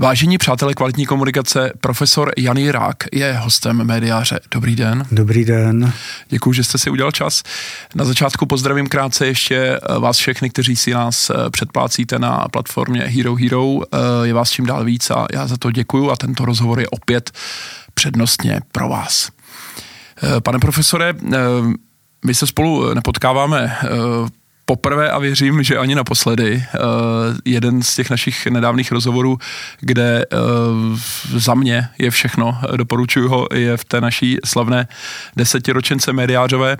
Vážení přátelé kvalitní komunikace, profesor Jan Jirák je hostem médiáře. Dobrý den. Dobrý den. Děkuji, že jste si udělal čas. Na začátku pozdravím krátce ještě eh, vás všechny, kteří si nás eh, předplácíte na platformě Hero Hero. Eh, je vás čím dál víc a já za to děkuju a tento rozhovor je opět přednostně pro vás. Pane profesore, my se spolu nepotkáváme poprvé a věřím, že ani naposledy. Uh, jeden z těch našich nedávných rozhovorů, kde uh, za mě je všechno, doporučuji ho, je v té naší slavné desetiročence mediářové.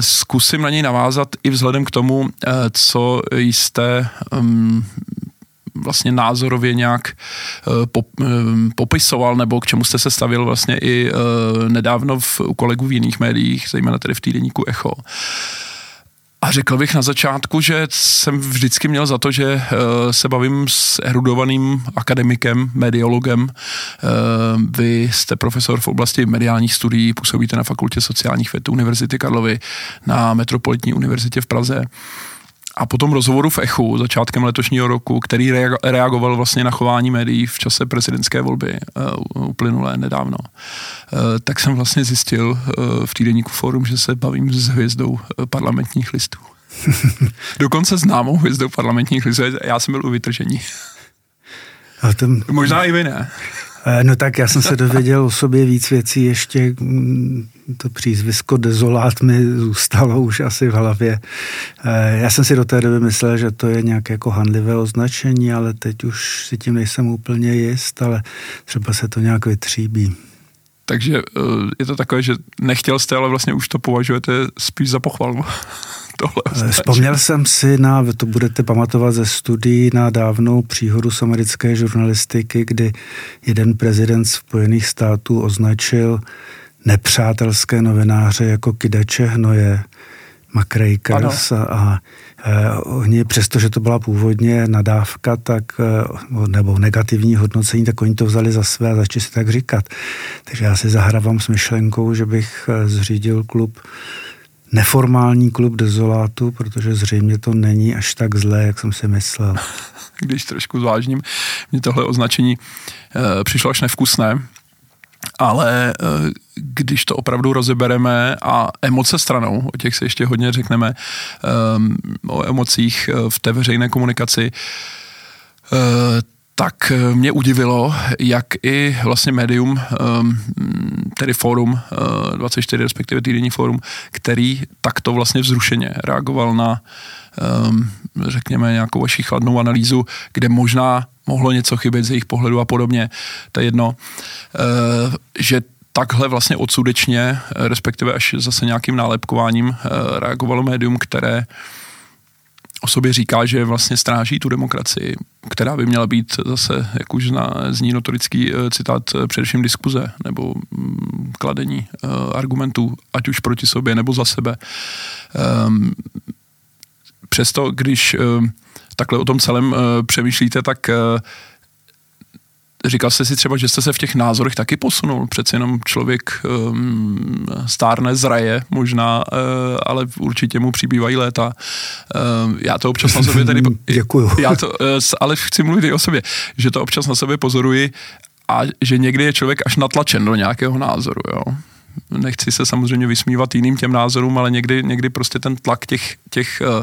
Zkusím na něj navázat i vzhledem k tomu, co jste um, vlastně názorově nějak pop, popisoval, nebo k čemu jste se stavil vlastně i nedávno v, u kolegů v jiných médiích, zejména tedy v týdeníku Echo. Uh, a řekl bych na začátku, že jsem vždycky měl za to, že uh, se bavím s erudovaným akademikem, mediologem. Uh, vy jste profesor v oblasti mediálních studií, působíte na Fakultě sociálních věd Univerzity Karlovy, na Metropolitní univerzitě v Praze. A po tom rozhovoru v Echu začátkem letošního roku, který reagoval vlastně na chování médií v čase prezidentské volby uh, uplynulé nedávno, uh, tak jsem vlastně zjistil uh, v týdenníku Forum, že se bavím s hvězdou parlamentních listů. Dokonce známou hvězdou parlamentních listů. Já jsem byl u vytržení. A ten... Možná i vy ne. Eh, no tak já jsem se dověděl o sobě víc věcí, ještě mm, to přízvisko dezolát mi zůstalo už asi v hlavě. Eh, já jsem si do té doby myslel, že to je nějaké jako handlivé označení, ale teď už si tím nejsem úplně jist, ale třeba se to nějak vytříbí. Takže eh, je to takové, že nechtěl jste, ale vlastně už to považujete spíš za pochvalu. Tohle eh, Vzpomněl jsem si na, to budete pamatovat ze studií, na dávnou příhodu z americké žurnalistiky, kdy jeden prezident Spojených států označil nepřátelské novináře jako kidače hnoje, Makrakers a, a eh, oni, přestože to byla původně nadávka, tak, eh, nebo negativní hodnocení, tak oni to vzali za své a začali si tak říkat. Takže já si zahrávám s myšlenkou, že bych eh, zřídil klub neformální klub dezolátu, protože zřejmě to není až tak zlé, jak jsem si myslel. Když trošku zvážním, mě tohle označení e, přišlo až nevkusné, ale eh, když to opravdu rozebereme a emoce stranou, o těch si ještě hodně řekneme, ehm, o emocích eh, v té veřejné komunikaci, eh, tak mě udivilo, jak i vlastně médium, ehm, tedy fórum 24, respektive týdenní fórum, který takto vlastně vzrušeně reagoval na, ehm, řekněme, nějakou vaši chladnou analýzu, kde možná mohlo něco chybět z jejich pohledu a podobně, to je jedno, eh, že takhle vlastně odsudečně, eh, respektive až zase nějakým nálepkováním eh, reagovalo médium, které o sobě říká, že vlastně stráží tu demokracii, která by měla být zase, jak už zná, zní notorický citát, především diskuze nebo mm, kladení argumentů, ať už proti sobě nebo za sebe. Ehm, přesto, když takhle o tom celém přemýšlíte, tak říkal jste si třeba, že jste se v těch názorech taky posunul. Přece jenom člověk um, stárne, zraje možná, uh, ale určitě mu přibývají léta. Uh, já to občas na sobě tady... Děkuju. Já to, uh, ale chci mluvit i o sobě, že to občas na sobě pozoruji a že někdy je člověk až natlačen do nějakého názoru, jo nechci se samozřejmě vysmívat jiným těm názorům, ale někdy, někdy prostě ten tlak těch, těch uh,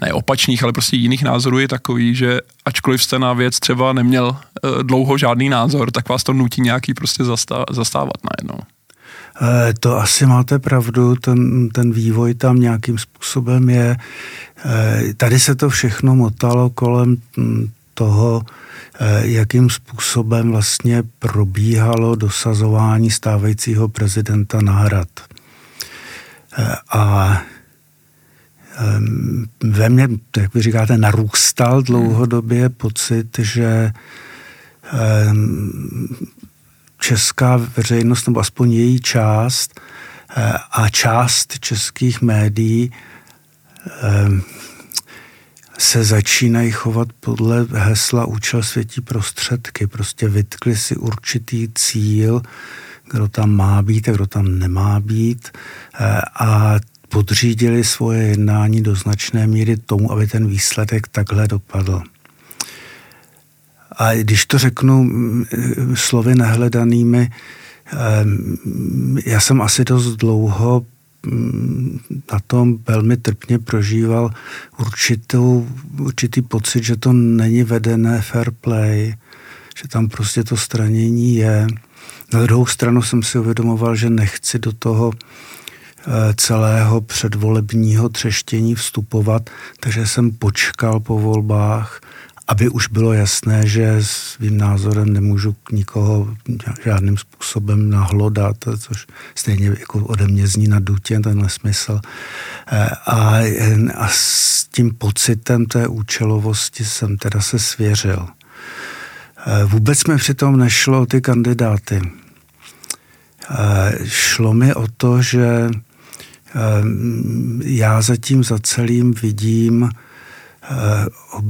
ne opačných, ale prostě jiných názorů je takový, že ačkoliv jste na věc třeba neměl uh, dlouho žádný názor, tak vás to nutí nějaký prostě zastá, zastávat najednou. Eh, to asi máte pravdu, ten, ten vývoj tam nějakým způsobem je. Eh, tady se to všechno motalo kolem hm, toho, jakým způsobem vlastně probíhalo dosazování stávajícího prezidenta na hrad. A ve mně, jak vy říkáte, narůstal dlouhodobě pocit, že ehm, česká veřejnost, nebo aspoň její část eh, a část českých médií ehm, se začínají chovat podle hesla účel světí prostředky. Prostě vytkli si určitý cíl, kdo tam má být a kdo tam nemá být. Eh, a podřídili svoje jednání do značné míry tomu, aby ten výsledek takhle dopadl. A když to řeknu slovy nehledanými, já jsem asi dost dlouho na tom velmi trpně prožíval určitou, určitý pocit, že to není vedené fair play, že tam prostě to stranění je. Na druhou stranu jsem si uvědomoval, že nechci do toho celého předvolebního třeštění vstupovat, takže jsem počkal po volbách aby už bylo jasné, že svým názorem nemůžu nikoho žádným způsobem nahlodat, což stejně jako ode mě zní na dutě tenhle smysl. Eh, a, a s tím pocitem té účelovosti jsem teda se svěřil. Eh, vůbec mi přitom nešlo o ty kandidáty. Eh, šlo mi o to, že já zatím za celým vidím Eh,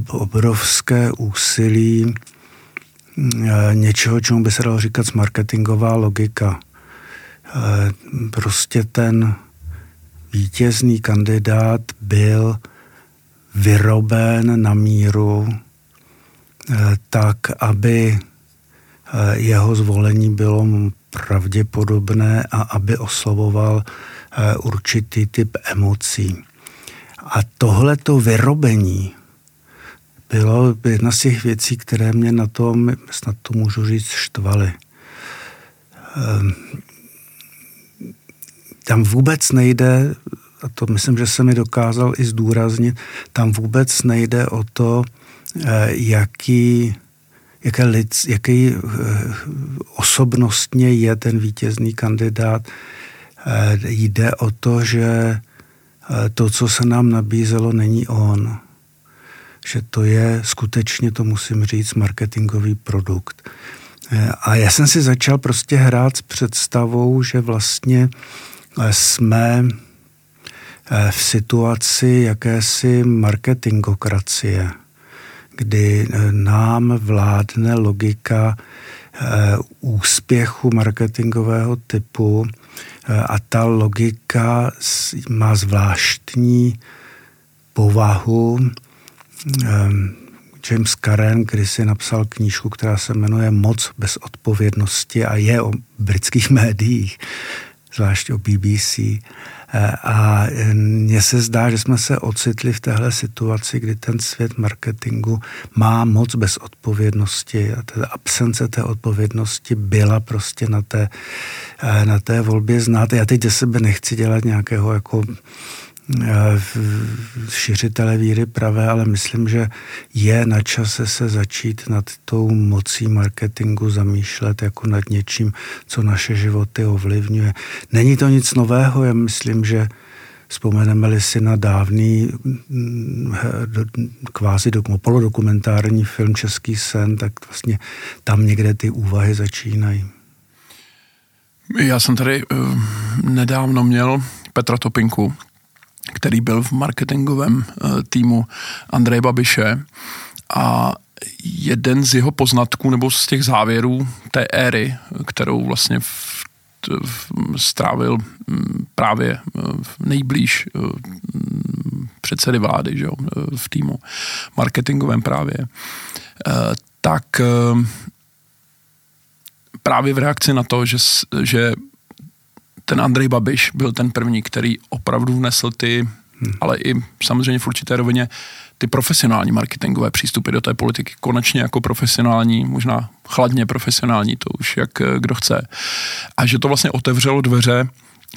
obrovské úsilí eh, něčeho, čemu by se dalo říkat marketingová logika. Eh, prostě ten vítězný kandidát byl vyroben na míru tak, aby jeho zvolení bylo pravděpodobné a aby oslovoval určitý typ emocí. A tohleto vyrobení bylo jedna z těch věcí, které mě na tom, snad to můžu říct, štvaly. Ehm, tam vůbec nejde, a to myslím, že se mi dokázal i zdůraznit, tam vůbec nejde o to, eh, jaký, jaké lic, jaký eh, osobnostně je ten vítězný kandidát. Eh, jde o to, že to, co se nám nabízelo, není on. Že to je skutečně, to musím říct, marketingový produkt. E, a já jsem si začal prostě hrát s představou, že vlastně jsme v situaci jakési marketingokracie, kdy nám vládne logika úspěchu marketingového typu, a ta logika má zvláštní povahu. Ehm, James Karen si napsal knížku, která se jmenuje Moc bez odpovědnosti a je o britských médiích, zvlášť o BBC. A mně se zdá, že jsme se ocitli v téhle situaci, kdy ten svět marketingu má moc bez odpovědnosti a ta absence té odpovědnosti byla prostě na té, eh, na té volbě znát. Já teď ze sebe nechci dělat nějakého jako eh, šiřitele víry pravé, ale myslím, že je na čase se začít nad tou mocí marketingu zamýšlet jako nad něčím, co naše životy ovlivňuje. Není to nic nového, já myslím, že vzpomeneme-li si na dávný mm, kvázi polodokumentární film Český sen, tak vlastně tam někde ty úvahy začínají. Já jsem tady uh, nedávno měl Petra Topinku, který byl v marketingovém uh, týmu Andreje Babiše. A jeden z jeho poznatků nebo z těch závěrů té éry, kterou vlastně v, strávil mm, právě uh, nejblíž uh, předsedy vlády že jo, v týmu marketingovém právě, tak právě v reakci na to, že, že ten Andrej Babiš byl ten první, který opravdu vnesl ty, hmm. ale i samozřejmě v určité rovině ty profesionální marketingové přístupy do té politiky, konečně jako profesionální, možná chladně profesionální, to už jak eh, kdo chce. A že to vlastně otevřelo dveře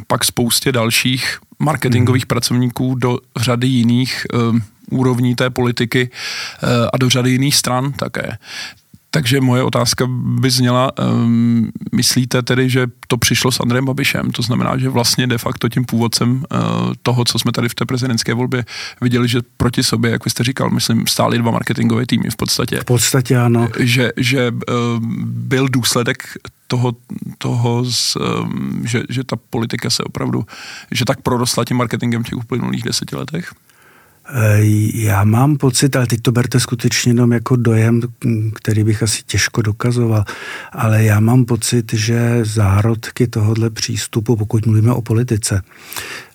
pak spoustě dalších marketingových hmm. pracovníků do řady jiných uh, úrovní té politiky uh, a do řady jiných stran také. Takže moje otázka by zněla, um, myslíte tedy, že to přišlo s Andrejem Babišem, to znamená, že vlastně de facto tím původcem uh, toho, co jsme tady v té prezidentské volbě viděli, že proti sobě, jak vy jste říkal, myslím, stály dva marketingové týmy v podstatě. V podstatě ano. Že, že uh, byl důsledek toho, toho z, um, že, že ta politika se opravdu, že tak prorostla tím marketingem v těch uplynulých deseti letech? Eh, já mám pocit, ale teď to berte skutečně jenom jako dojem, který bych asi těžko dokazoval, ale já mám pocit, že zárodky tohohle přístupu, pokud mluvíme o politice,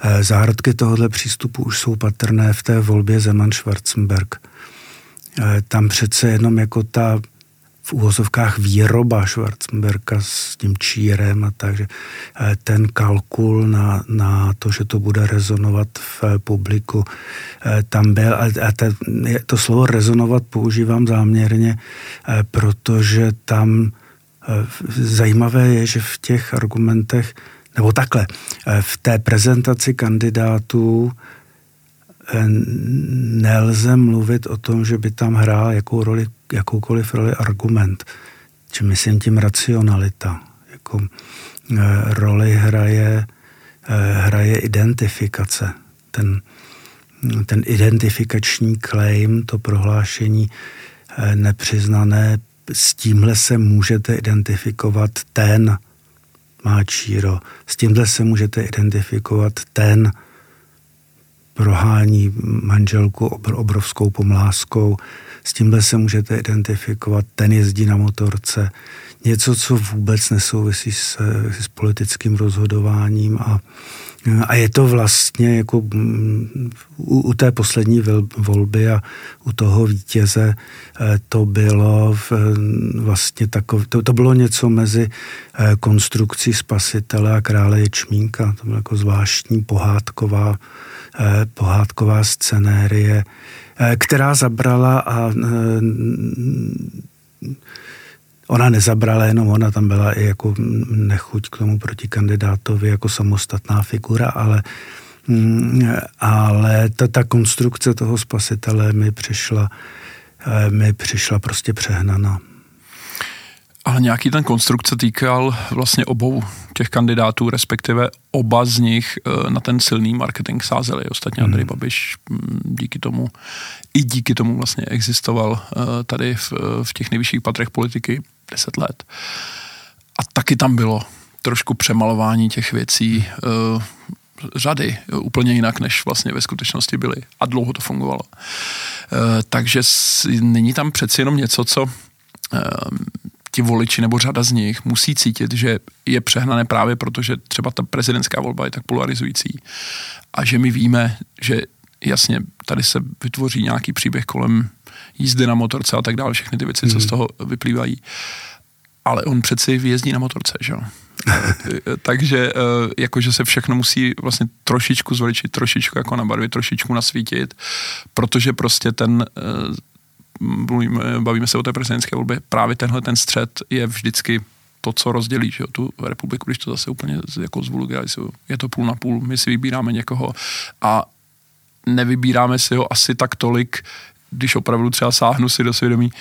eh, zárodky tohohle přístupu už jsou patrné v té volbě Zeman-Schwarzenberg. Eh, tam přece jenom jako ta v úvozovkách výroba Schwarzenberga s tím čírem a takže eh, ten kalkul na, na to, že to bude rezonovat v publiku, eh, tam byl. A, a te, to slovo rezonovat používám záměrně, eh, protože tam zajímavé je, že v těch argumentech, nebo takhle, v té prezentaci kandidátů nelze mluvit o tom, že by tam hrál jakou roli, jakoukoliv roli argument. Či myslím tím racionalita. Jako, e, roli hraje, e, hraje identifikace. Ten, ten identifikační claim, to prohlášení e, nepřiznané, s tímhle se můžete identifikovat ten má číro, s tímhle se můžete identifikovat ten prohání manželku obrovskou pomláskou. S tímhle se můžete identifikovat, ten jezdí na motorce. Něco, co vůbec nesouvisí s, s politickým rozhodováním a, a je to vlastně jako mm, u, u té poslední volby a u toho vítěze eh, to bylo v, vlastně takové, to, to bylo něco mezi eh, konstrukcí spasitele a krále Ječmínka. To byla jako zvláštní pohádková Eh, pohádková scenérie, která zabrala a eh, ona nezabrala jenom ona, tam byla i jako nechuť k tomu proti kandidátovi jako samostatná figura, ale mm, ale ta, ta konstrukce toho spasitele mi přišla, mi přišla prostě přehnaná. Ale nějaký ten konstrukt se týkal vlastně obou těch kandidátů, respektive oba z nich eh, na ten silný marketing sázeli. Ostatně Andrej hmm. Babiš mm, díky tomu, i díky tomu vlastně existoval eh, tady v, v těch nejvyšších patrech politiky 10 let. A taky tam bylo trošku přemalování těch věcí uh, řady úplně jinak, než vlastně ve skutečnosti byly. A dlouho to fungovalo. Takže není tam přeci jenom něco, co ti voliči nebo řada z nich musí cítit, že je přehnané právě proto, že třeba ta prezidentská volba je tak polarizující a že my víme, že jasně tady se vytvoří nějaký příběh kolem jízdy na motorce a tak dále, všechny ty věci, mm. co z mhm. toho vyplývají. Ale on přeci vyjezdí na motorce, že jo? Takže eh, jakože se všechno musí vlastně trošičku zveličit, trošičku jako na barvě, trošičku nasvítit, protože prostě ten eh, mluvíme, bavíme se o té prezidentské volbě, právě tenhle ten střed je vždycky to, co rozdělí že jo, tu republiku, když to zase úplně jako zvulgarizuju. Je to půl na půl, my si vybíráme někoho a nevybíráme si ho asi tak tolik, když opravdu třeba sáhnu si do svědomí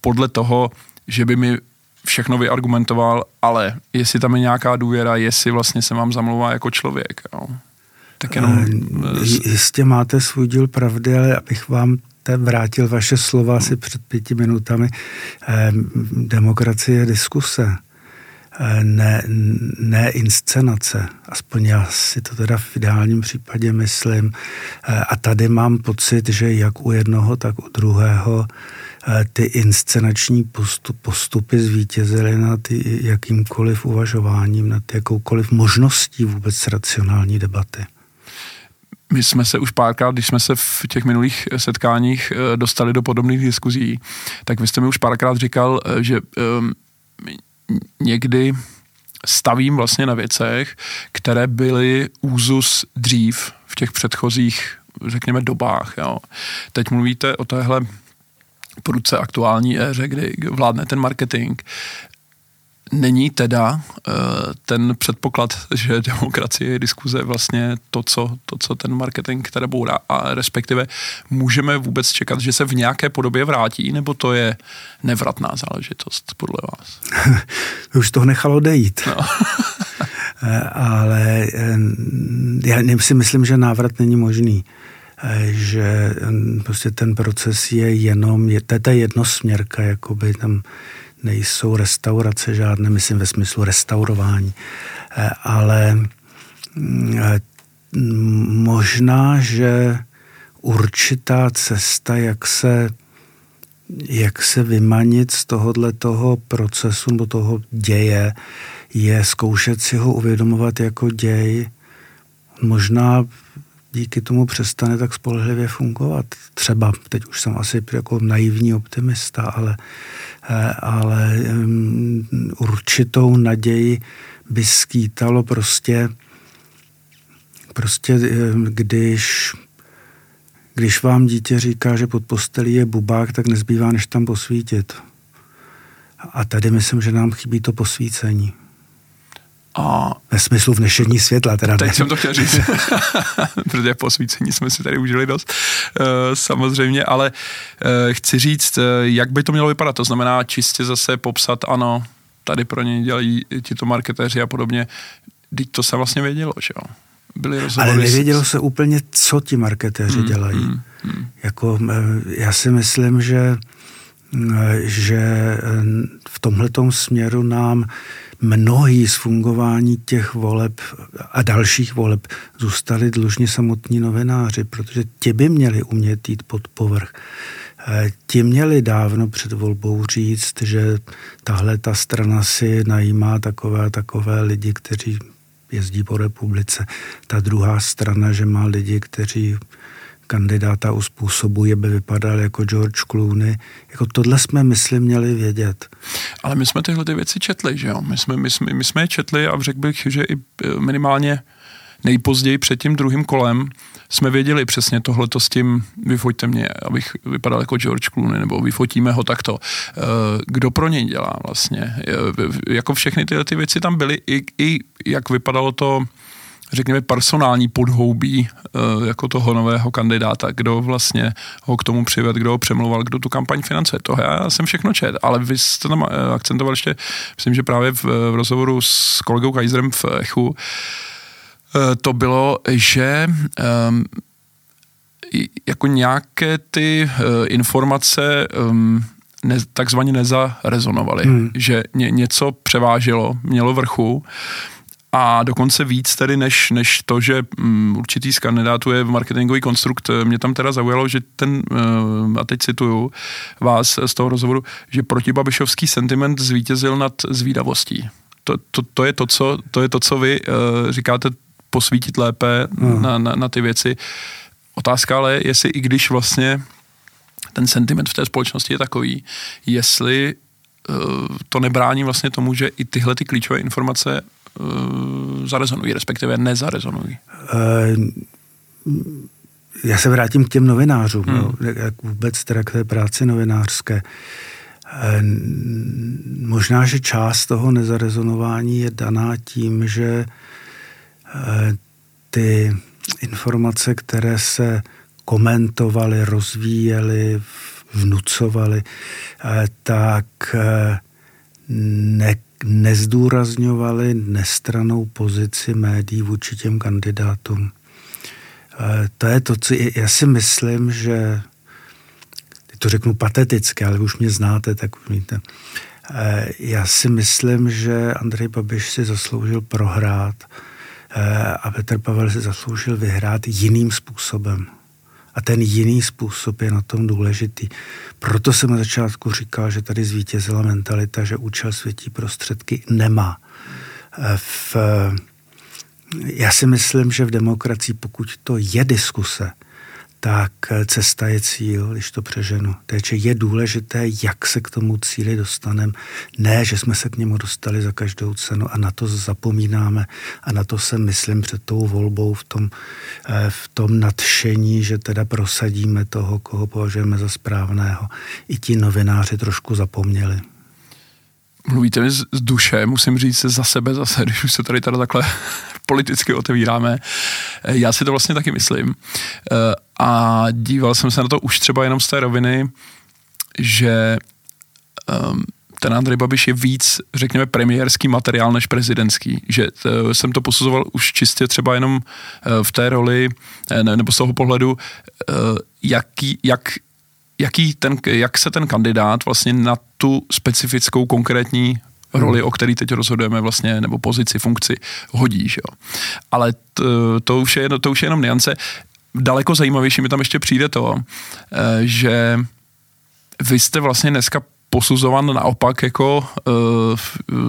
podle toho, že by mi všechno vyargumentoval, ale jestli tam je nějaká důvěra, jestli vlastně se vám zamlouvá jako člověk. Jo. Tak jenom... Jistě máte svůj díl pravdy, ale abych vám vrátil vaše slova asi před pěti minutami. Eh, demokracie je diskuse, eh, ne, ne inscenace. Aspoň já si to teda v ideálním případě myslím. Eh, a tady mám pocit, že jak u jednoho, tak u druhého ty inscenační postup, postupy zvítězily nad jakýmkoliv uvažováním, nad jakoukoliv možností vůbec racionální debaty my jsme se už párkrát, když jsme se v těch minulých setkáních eh, dostali do podobných diskuzí, tak vy jste mi už párkrát říkal, eh, že um, někdy stavím vlastně na věcech, které byly úzus dřív v těch předchozích, řekněme, dobách. Jo. Teď mluvíte o téhle prudce aktuální éře, kdy vládne ten marketing. Není teda uh, ten předpoklad, že demokracie je diskuze vlastně to, co, to, co ten marketing které bourá a respektive můžeme vůbec čekat, že se v nějaké podobě vrátí, nebo to je nevratná záležitost podle vás? Už to nechalo dejít. No. Eh, ale eh, já si myslím, že návrat není možný že prostě ten proces je jenom, je, to je jednosměrka, jakoby tam nejsou restaurace žádné, myslím ve smyslu restaurování, eh, ale mm, eh, možná, že určitá cesta, jak se, jak se vymanit z tohohle toho procesu nebo toho děje, je zkoušet si ho uvědomovat jako děj. Možná díky tomu přestane tak spolehlivě fungovat. Třeba, teď už jsem asi jako naivní optimista, ale, eh, ale určitou naději by skýtalo prostě, prostě když když vám dítě říká, že pod postelí je bubák, tak nezbývá, než tam posvítit. A tady myslím, že nám chybí to posvícení. A Ve smyslu vnešení světla. Teda teď ne. jsem to chtěl říct, protože posvícení jsme si tady užili dost, uh, samozřejmě, ale uh, chci říct, uh, jak by to mělo vypadat. To znamená čistě zase popsat, ano, tady pro ně dělají tito marketéři a podobně. Teď to se vlastně vědělo, že jo? byly rozhovory. Ale nevědělo se úplně, co ti marketéři hmm, dělají. Hmm, hmm. Jako, já si myslím, že, že v tomhletom směru nám mnohý z fungování těch voleb a dalších voleb zůstali dlužni samotní novináři, protože ti by měli umět jít pod povrch. Ti měli dávno před volbou říct, že tahle ta strana si najímá takové takové lidi, kteří jezdí po republice. Ta druhá strana, že má lidi, kteří kandidáta uspůsobují, aby vypadal jako George Clooney. Jako tohle jsme, myslím, měli vědět. Ale my jsme tyhle ty věci četli, že jo? My jsme, my jsme, my jsme je četli a řekl bych, že i minimálně nejpozději před tím druhým kolem jsme věděli přesně tohleto s tím, vyfoťte mě, abych vypadal jako George Clooney, nebo vyfotíme ho takto. Eh, kdo pro něj dělá vlastně? Jako všechny tyhle ty věci tam byly, i, i jak vypadalo to, řekněme, personální podhoubí eh, jako toho nového kandidáta, kdo vlastně ho k tomu přived, kdo ho přemluval, kdo tu kampaň financuje. To já jsem všechno čet, ale vy jste tam eh, akcentoval ještě, myslím, že právě v, v rozhovoru s kolegou Kaiserem v Echu, Eh, to bylo, že um, jako nějaké ty uh, informace um, ne, takzvaně nezarezonovaly, hmm. že ně, něco převážilo, mělo vrchu a dokonce víc tedy, než, než to, že um, určitý z kandidátů je marketingový konstrukt. Mě tam teda zaujalo, že ten, uh, a teď cituju vás z toho rozhovoru, že protibabišovský sentiment zvítězil nad zvídavostí. To, to, to, je to, co, to je to, co vy uh, říkáte posvítit lépe hmm. na, na, na ty věci. Otázka ale je, jestli i když vlastně ten sentiment v té společnosti je takový, jestli uh, to nebrání vlastně tomu, že i tyhle ty klíčové informace zarezonují, respektive nezarezonují. Uh, já se vrátím k těm novinářům, hmm. jak vůbec teda k té práci novinářské. Možná, že část toho nezarezonování je daná tím, že ty informace, které se komentovaly, rozvíjely, vnucovaly, eh, tak eh, ne, nezdůrazňovaly nestranou pozici médií vůči těm kandidátům. Eh, to je to, co já si myslím, že to řeknu pateticky, ale už mě znáte, tak víte. Já si myslím, že Andrej Babiš si zasloužil prohrát Eh, a Petr Pavel si zasloužil vyhrát jiným způsobem. A ten jiný způsob je na tom důležitý. Proto jsem na začátku říkal, že tady zvítězila mentalita, že účel světí prostředky nemá. Eh, v, já si myslím, že v demokracii, pokud to je diskuse, tak cesta je cíl, když to přeženu. Takže je důležité, jak se k tomu cíli dostaneme. Ne, že jsme se k němu dostali za každou cenu a na to zapomínáme a na to se myslím před tou volbou v tom, eh, v tom nadšení, že teda prosadíme toho, koho považujeme za správného. I ti novináři trošku zapomněli mluvíte mi z duše, musím říct za sebe zase, když už se tady teda takhle politicky otevíráme. Eh, já si to vlastně taky myslím. Eh, a díval jsem se na to už třeba jenom z té roviny, že um, ten Andrej Babiš je víc, řekněme, premiérský materiál než prezidentský. Že uh, jsem to posuzoval už čistě třeba jenom v té roli, ne, nebo z toho pohledu, jaký, jak, jaký ten, jak se ten kandidát vlastně na tu specifickou konkrétní roli, o který teď rozhodujeme vlastně, nebo pozici, funkci hodí, že jo. Ale to, to, už je, to už je jenom niance. Daleko zajímavější mi tam ještě přijde to, eh, že vy jste vlastně dneska posuzovan naopak jako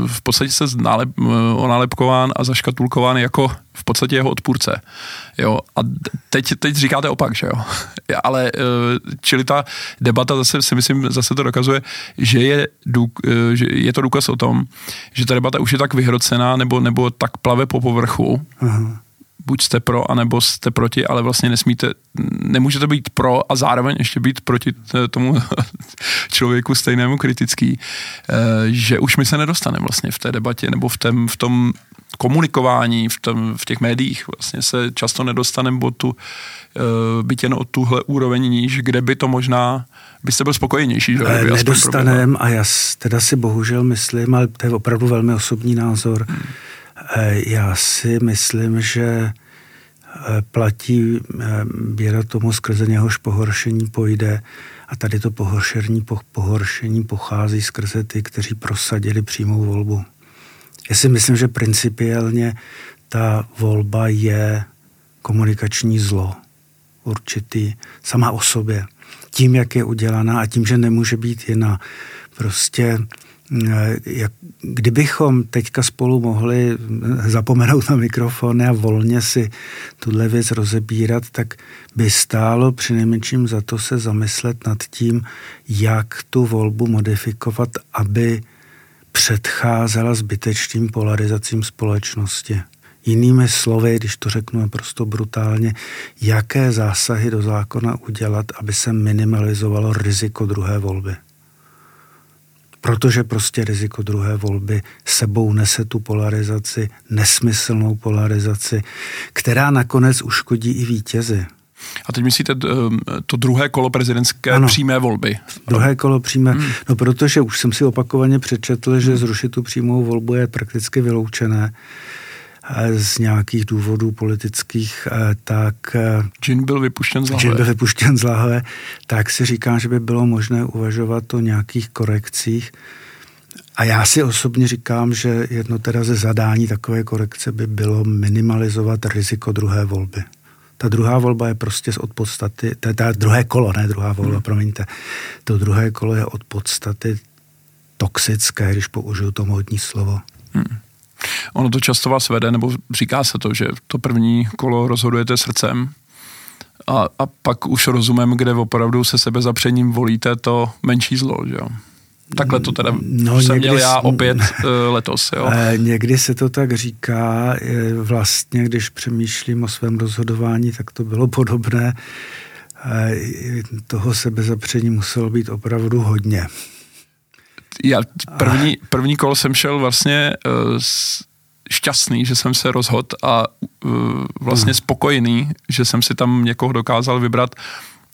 v podstatě se nálep, onálepkován a zaškatulkován jako v podstatě jeho odpůrce. Jo, a teď, teď říkáte opak, že jo. Ale, čili ta debata zase si myslím, zase to dokazuje, že je, že je to důkaz o tom, že ta debata už je tak vyhrocená nebo, nebo tak plave po povrchu, Aha buď jste pro, anebo jste proti, ale vlastně nesmíte, nemůžete být pro a zároveň ještě být proti tomu člověku stejnému kritický, eh, že už my se nedostaneme vlastně v té debatě nebo v, tém, v tom komunikování, v, tom, v těch médiích vlastně se často nedostaneme o tu, eh, byť jen o tuhle úroveň níž, kde by to možná byste byl spokojenější. Že? By Nedostanem a já teda si bohužel myslím, ale to je opravdu velmi osobní názor, hmm Eh, já si myslím, že eh, platí eh, tomu, skrze něhož pohoršení pojde a tady to pohoršení, pohoršení pochází skrze ty, kteří prosadili přímou volbu. Já si myslím, že principiálně ta volba je komunikační zlo určitý sama o sobě. Tím, jak je udělaná a tím, že nemůže být jiná. Prostě Eh, jak, kdybychom teďka spolu mohli zapomenout na mikrofony a volně si tuhle věc rozebírat, tak by stálo přinejmenším za to se zamyslet nad tím, jak tu volbu modifikovat, aby předcházela zbytečným polarizacím společnosti. Jinými slovy, když to řeknu naprosto brutálně, jaké zásahy do zákona udělat, aby se minimalizovalo riziko druhé volby protože prostě riziko druhé volby sebou nese tu polarizaci, nesmyslnou polarizaci, která nakonec uškodí i vítězi. A teď myslíte eh, to druhé kolo prezidentské ano, přímé volby? Druhé kolo přímé, hmm. no protože už jsem si opakovaně přečetl, že zrušit tu přímou volbu je prakticky vyloučené z nějakých důvodů politických, eh, tak... Jin byl vypuštěn z lahve. Byl vypuštěn z lahve, tak si říkám, že by bylo možné uvažovat o nějakých korekcích. A já si osobně říkám, že jedno teda ze zadání takové korekce by bylo minimalizovat riziko druhé volby. Ta druhá volba je prostě od podstaty, to je ta druhé kolo, ne druhá volba, hmm. promiňte. To druhé kolo je od podstaty toxické, když použiju to modní slovo. Hmm. Ono to často vás vede, nebo říká se to, že to první kolo rozhodujete srdcem a, a pak už rozumím, kde opravdu se sebe zapřením volíte to menší zlo, že jo. Takhle to teda no, jsem měl já opět uh, letos. Jo. Eh, někdy se to tak říká, vlastně, když přemýšlím o svém rozhodování, tak to bylo podobné. Toho sebezapření muselo být opravdu hodně já první, první kolo jsem šel vlastně uh, šťastný, že jsem se rozhodl a uh, vlastně hmm. spokojený, že jsem si tam někoho dokázal vybrat,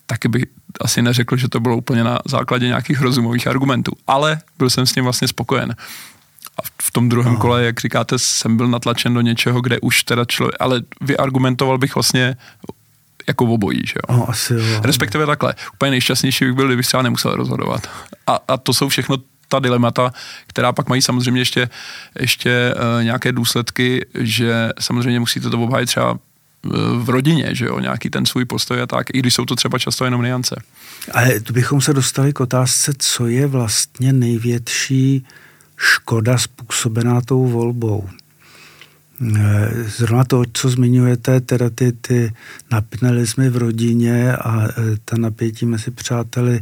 taky bych asi neřekl, že to bylo úplně na základě nějakých rozumových argumentů, ale byl jsem s ním vlastně spokojen. A v tom druhém kole, jak říkáte, jsem byl natlačen do něčeho, kde už teda člověk, ale vyargumentoval bych vlastně jako obojí, že jo. No, asi jo. Respektive takhle. Úplně nejšťastnější bych byl, kdybych třeba nemusel rozhodovat. A, a to jsou všechno ta dilemata, která pak mají samozřejmě ještě, ještě uh, nějaké důsledky, že samozřejmě musíte to obhájit třeba uh, v rodině, že jo, nějaký ten svůj postoj a tak, i když jsou to třeba často jenom niance. Ale tu bychom se dostali k otázce, co je vlastně největší škoda způsobená tou volbou. Eh, zrovna to, co zmiňujete, teda ty, ty napnelizmy v rodině a ta napětí mezi přáteli,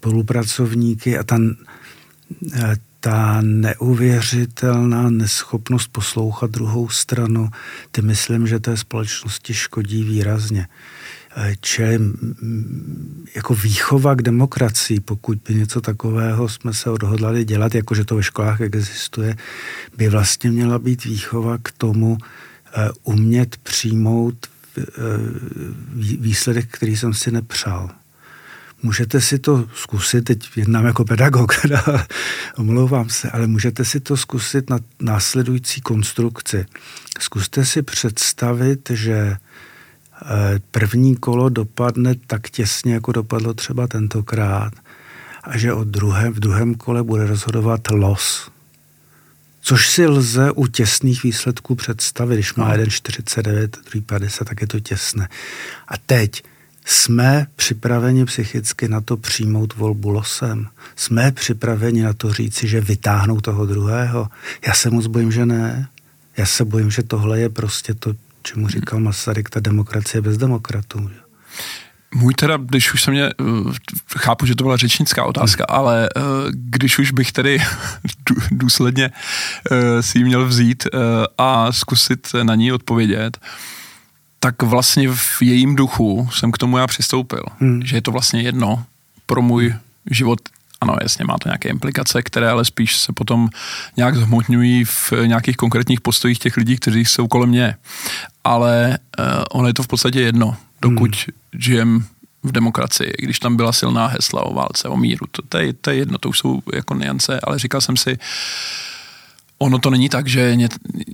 spolupracovníky a ta ta neuvěřitelná neschopnost poslouchat druhou stranu, ty myslím, že té společnosti škodí výrazně. E, čili jako výchova k demokracii, pokud by něco takového jsme se odhodlali dělat, jakože to ve školách existuje, by vlastně měla být výchova k tomu e, umět přijmout výsledek, který jsem si nepřál. Můžete si to zkusit, teď jednám jako pedagog, omlouvám se, ale můžete si to zkusit na následující konstrukci. Zkuste si představit, že eh, první kolo dopadne tak těsně, jako dopadlo třeba tentokrát, a že od druhém, v druhém kole bude rozhodovat los. Což si lze u těsných výsledků představit. Když má no. jeden 49, druhý 50, tak je to těsné. A teď jsme připraveni psychicky na to přijmout volbu losem? Jsme připraveni na to říci, že vytáhnou toho druhého? Já se moc bojím, že ne. Já se bojím, že tohle je prostě to, čemu říkal Masaryk, ta demokracie bez demokratů. Můj teda, když už se mě, eh, chápu, že to byla řečnická otázka, hmm. ale eh, když už bych tedy důsledně eh, si ji měl vzít a zkusit na ní odpovědět, tak vlastně v jejím duchu jsem k tomu já přistoupil, hmm. že je to vlastně jedno pro můj život ano, jasně, má to nějaké implikace, které ale spíš se potom nějak zhmotňují v nějakých konkrétních postojích těch lidí, kteří jsou kolem mě. Ale uh, ono je to v podstatě jedno, dokud hmm. žijem v demokracii, když tam byla silná hesla o válce, o míru. To, to, je, to je jedno, to už jsou jako niance, ale říkal jsem si, ono to není tak, že ně,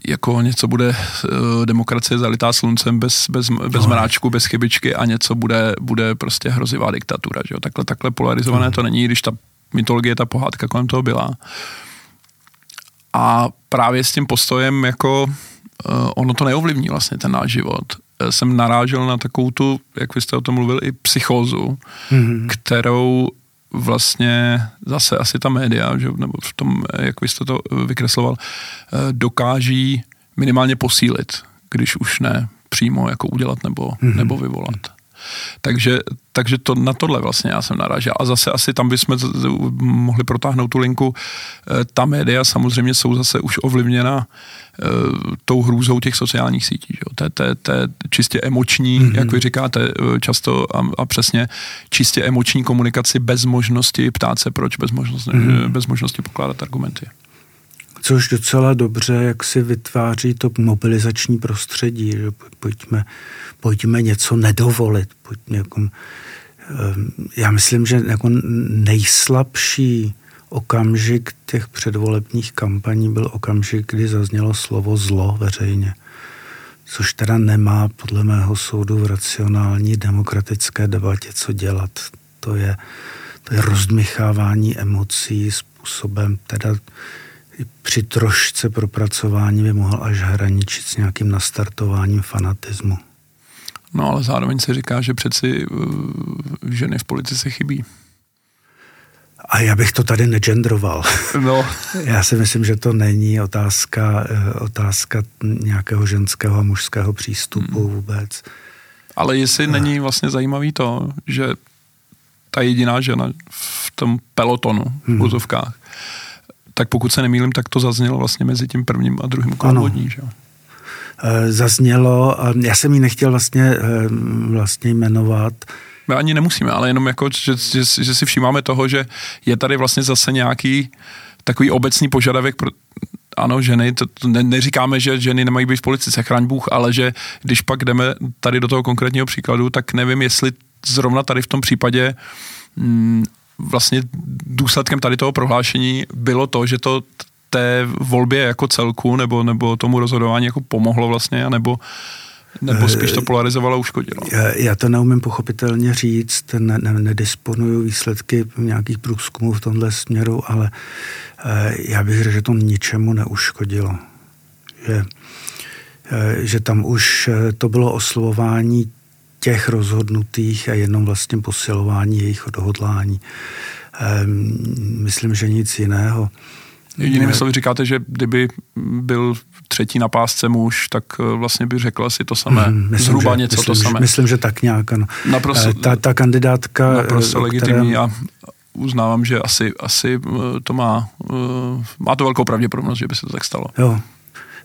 jako něco bude uh, demokracie zalitá sluncem bez, bez, bez no. mráčku, bez chybičky a něco bude, bude prostě hrozivá diktatura. Že jo? Takhle, takhle polarizované no. to není, když ta mytologie, ta pohádka kolem toho byla. A právě s tím postojem jako uh, ono to neovlivní vlastně ten náš život. Uh, jsem narážel na takovou tu, jak vy jste o tom mluvil, i psychózu, mm-hmm. kterou vlastně zase asi ta média, že, nebo v tom, jak vy jste to vykresloval, uh, dokáží minimálně posílit, když už ne přímo jako udělat nebo, mm-hmm. nebo vyvolat. Takže, takže to, na tohle vlastně já jsem narážel. A zase asi tam bychom mohli protáhnout tu linku. Eh, ta média samozřejmě jsou zase už ovlivněna eh, tou hrůzou těch sociálních sítí. Že? To, to, to je čistě emoční, mm-hmm. jak vy říkáte eh, často a, a přesně, čistě emoční komunikaci bez možnosti ptát se proč, bez možnosti, mm-hmm. bez možnosti pokládat argumenty což docela dobře, jak si vytváří to mobilizační prostředí, že pojďme, pojďme něco nedovolit. Pojďme jako, ehm, já myslím, že jako nejslabší okamžik těch předvolebních kampaní byl okamžik, kdy zaznělo slovo zlo veřejně. Což teda nemá podle mého soudu v racionální demokratické debatě co dělat. To je, to je rozdmychávání emocí způsobem teda při trošce propracování by mohl až hraničit s nějakým nastartováním fanatismu. No ale zároveň se říká, že přeci uh, ženy v politice chybí. A já bych to tady negendroval. No. Já si myslím, že to není otázka, eh, otázka nějakého ženského a mužského přístupu hmm. vůbec. Ale jestli a... není vlastně zajímavý to, že ta jediná žena v tom pelotonu hmm. v úzovkách tak pokud se nemýlím, tak to zaznělo vlastně mezi tím prvním a druhým kolem vodní, že? E, zaznělo, já jsem ji nechtěl vlastně, vlastně jmenovat, my ani nemusíme, ale jenom jako, že, že, že si všímáme toho, že je tady vlastně zase nějaký takový obecný požadavek pro, ano, ženy, to, to ne, neříkáme, že ženy nemají být v politice, chraň Bůh, ale že když pak jdeme tady do toho konkrétního příkladu, tak nevím, jestli zrovna tady v tom případě mm, vlastně důsledkem tady toho prohlášení bylo to, že to té volbě jako celku nebo, nebo tomu rozhodování jako pomohlo vlastně, nebo nebo spíš to polarizovalo a uškodilo? Já to neumím pochopitelně říct, ne, ne, nedisponuju výsledky nějakých průzkumů v tomhle směru, ale eh, já bych řekl, že to ničemu neuškodilo. Že, eh, že tam už eh, to bylo oslovování těch rozhodnutých a jenom vlastně posilování jejich odhodlání. Ehm, myslím, že nic jiného. Jinými slovy říkáte, že kdyby byl třetí na pásce muž, tak eh, vlastně by řekl si to samé, hmm, myslím, zhruba že, něco myslím, to samé. Myslím, že tak nějak, ano. Naprosto, eh, ta, ta kandidátka... Naprosto legitimní a uznávám, že asi, asi to má, má to velkou pravděpodobnost, že by se to tak stalo. Jo,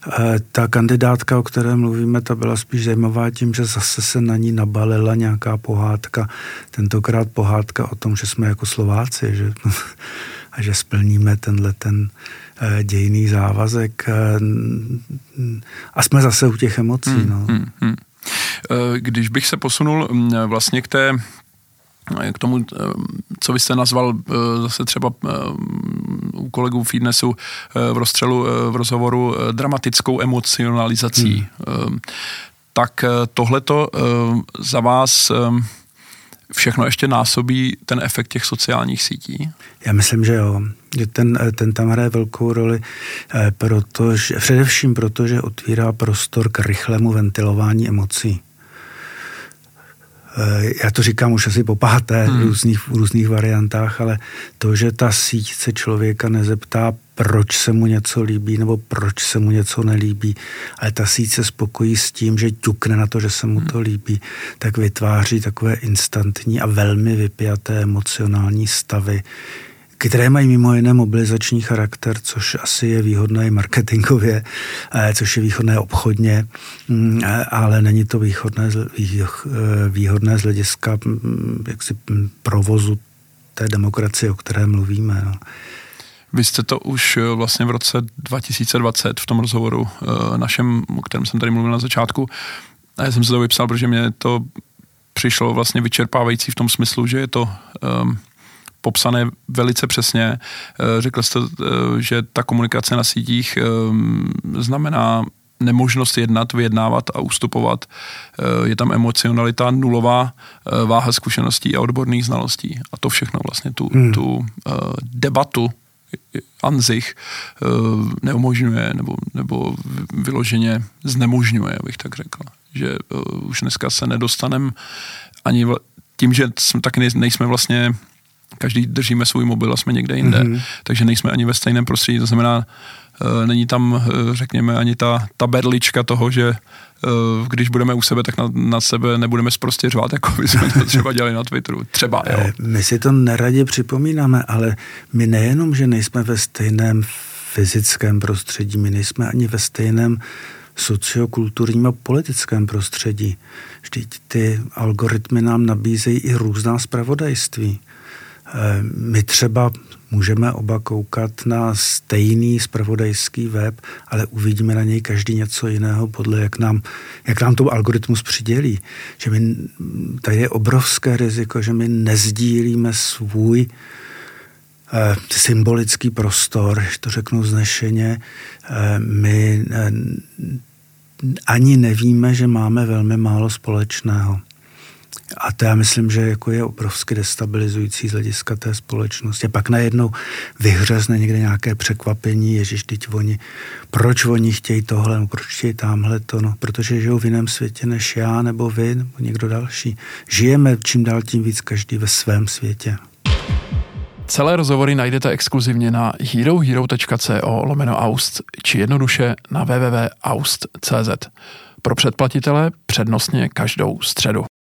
Eh, ta kandidátka, o které mluvíme, ta byla spíš zajímavá tím, že zase se na ní nabalila nějaká pohádka, tentokrát pohádka o tom, že jsme jako Slováci, že, a že splníme tenhle ten eh, dějný závazek eh, a jsme zase u těch emocí. Hmm, no. hmm, hmm. Když bych se posunul mm, vlastně k té k tomu, co vy jste nazval zase třeba u kolegů Fitnessu v rozstřelu, v rozhovoru dramatickou emocionalizací. Hmm. Tak tohleto za vás všechno ještě násobí ten efekt těch sociálních sítí? Já myslím, že jo. Že ten, ten tam hraje velkou roli, protože, především proto, že otvírá prostor k rychlému ventilování emocí. já to říkám už asi po páté hmm. v, různých, v různých variantách, ale to, že ta síť se člověka nezeptá, proč se mu něco líbí nebo proč se mu něco nelíbí, ale ta síť se spokojí s tím, že ťukne na to, že se mu hmm. to líbí, tak vytváří takové instantní a velmi vypjaté emocionální stavy, které mají mimo jiné mobilizační charakter, což asi je výhodné i marketingově, eh, což je výhodné obchodně, mm, eh, ale není to výhodné, eh, výhodné z hlediska mm, jaksi, mm, provozu té demokracie, o které mluvíme. No. Vy jste to už vlastně v roce 2020 v tom rozhovoru našem, o kterém jsem tady mluvil na začátku, a já jsem se to vypsal, protože mě to přišlo vlastně vyčerpávající v tom smyslu, že je to um, popsané velice přesně. Eh, řekl jste, eh, že ta komunikace na sítích eh, znamená nemožnost jednat, vyjednávat a ustupovat. Je tam emocionalita nulová, váha zkušeností a odborných znalostí. A to všechno vlastně tu, hmm. tu debatu Anzich neumožňuje nebo, nebo vyloženě znemožňuje, abych tak řekl. Že už dneska se nedostanem ani tím, že jsme, tak nejsme vlastně každý držíme svůj mobil a jsme někde jinde, mm-hmm. takže nejsme ani ve stejném prostředí, to znamená, e, není tam, řekněme, ani ta, ta berlička toho, že když budeme u sebe, tak na, na sebe nebudeme zprostě řvát, jako by jsme to třeba dělali na Twitteru. Třeba, jo. My si to neradě připomínáme, ale my nejenom, že nejsme ve stejném fyzickém prostředí, my nejsme ani ve stejném sociokulturním a politickém prostředí. Vždyť ty algoritmy nám nabízejí i různá zpravodajství. My třeba můžeme oba koukat na stejný spravodajský web, ale uvidíme na něj každý něco jiného podle, jak nám, jak nám to algoritmus přidělí. Že my, tady je obrovské riziko, že my nezdílíme svůj eh, symbolický prostor, to řeknu znešeně. Eh, my eh, ani nevíme, že máme velmi málo společného. A to já myslím, že jako je obrovsky destabilizující z hlediska té společnosti. Pak najednou vyhřezne někde nějaké překvapení, ježiš, teď oni, proč oni chtějí tohle, no, proč chtějí tamhle to, no, protože žijou v jiném světě než já, nebo vy, nebo někdo další. Žijeme čím dál tím víc každý ve svém světě. Celé rozhovory najdete exkluzivně na herohero.co lomeno aust, či jednoduše na www.aust.cz. Pro předplatitele přednostně každou středu.